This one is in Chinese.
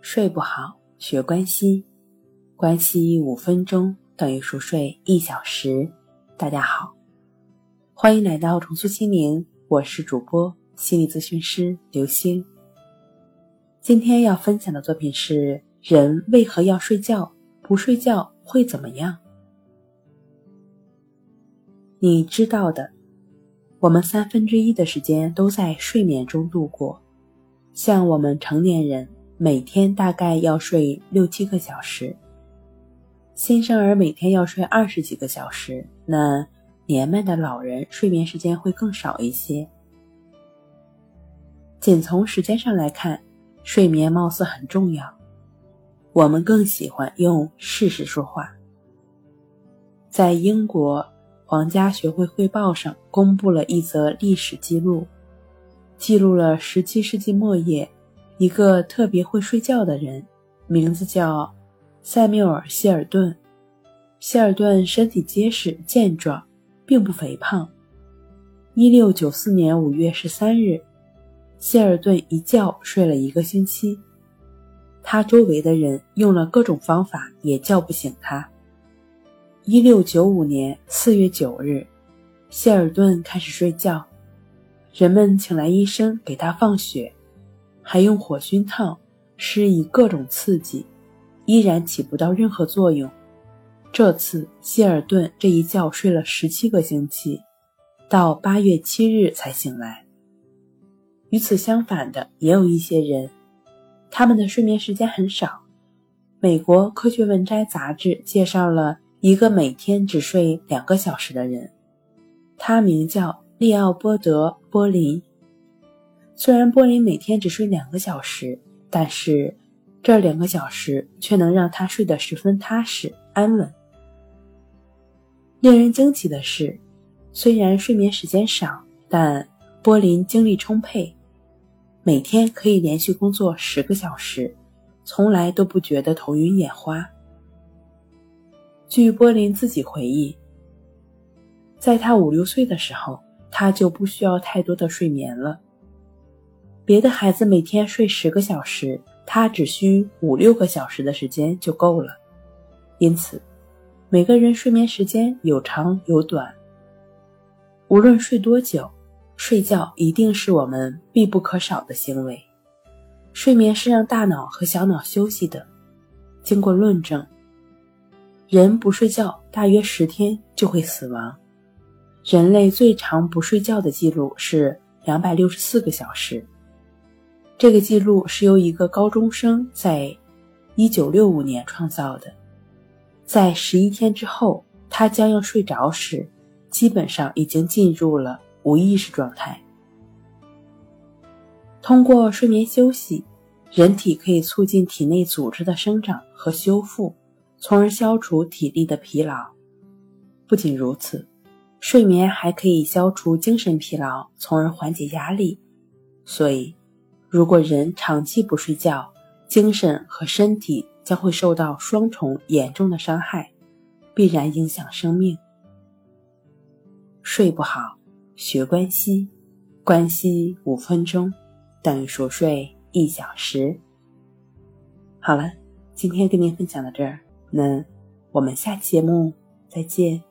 睡不好，学关西，关西五分钟等于熟睡一小时。大家好，欢迎来到重塑心灵，我是主播心理咨询师刘星。今天要分享的作品是：人为何要睡觉？不睡觉会怎么样？你知道的，我们三分之一的时间都在睡眠中度过，像我们成年人。每天大概要睡六七个小时，新生儿每天要睡二十几个小时，那年迈的老人睡眠时间会更少一些。仅从时间上来看，睡眠貌似很重要，我们更喜欢用事实说话。在英国皇家学会汇报上公布了一则历史记录，记录了十七世纪末叶。一个特别会睡觉的人，名字叫塞缪尔·希尔顿。希尔顿身体结实健壮，并不肥胖。一六九四年五月十三日，希尔顿一觉睡了一个星期。他周围的人用了各种方法，也叫不醒他。一六九五年四月九日，希尔顿开始睡觉，人们请来医生给他放血。还用火熏烫，施以各种刺激，依然起不到任何作用。这次希尔顿这一觉睡了十七个星期，到八月七日才醒来。与此相反的也有一些人，他们的睡眠时间很少。美国科学文摘杂志介绍了一个每天只睡两个小时的人，他名叫利奥波德·波林。虽然波林每天只睡两个小时，但是这两个小时却能让他睡得十分踏实安稳。令人惊奇的是，虽然睡眠时间少，但波林精力充沛，每天可以连续工作十个小时，从来都不觉得头晕眼花。据波林自己回忆，在他五六岁的时候，他就不需要太多的睡眠了。别的孩子每天睡十个小时，他只需五六个小时的时间就够了。因此，每个人睡眠时间有长有短。无论睡多久，睡觉一定是我们必不可少的行为。睡眠是让大脑和小脑休息的。经过论证，人不睡觉大约十天就会死亡。人类最长不睡觉的记录是两百六十四个小时。这个记录是由一个高中生在1965年创造的。在十一天之后，他将要睡着时，基本上已经进入了无意识状态。通过睡眠休息，人体可以促进体内组织的生长和修复，从而消除体力的疲劳。不仅如此，睡眠还可以消除精神疲劳，从而缓解压力。所以。如果人长期不睡觉，精神和身体将会受到双重严重的伤害，必然影响生命。睡不好，学关西，关西五分钟等于熟睡一小时。好了，今天跟您分享到这儿，那我们下期节目再见。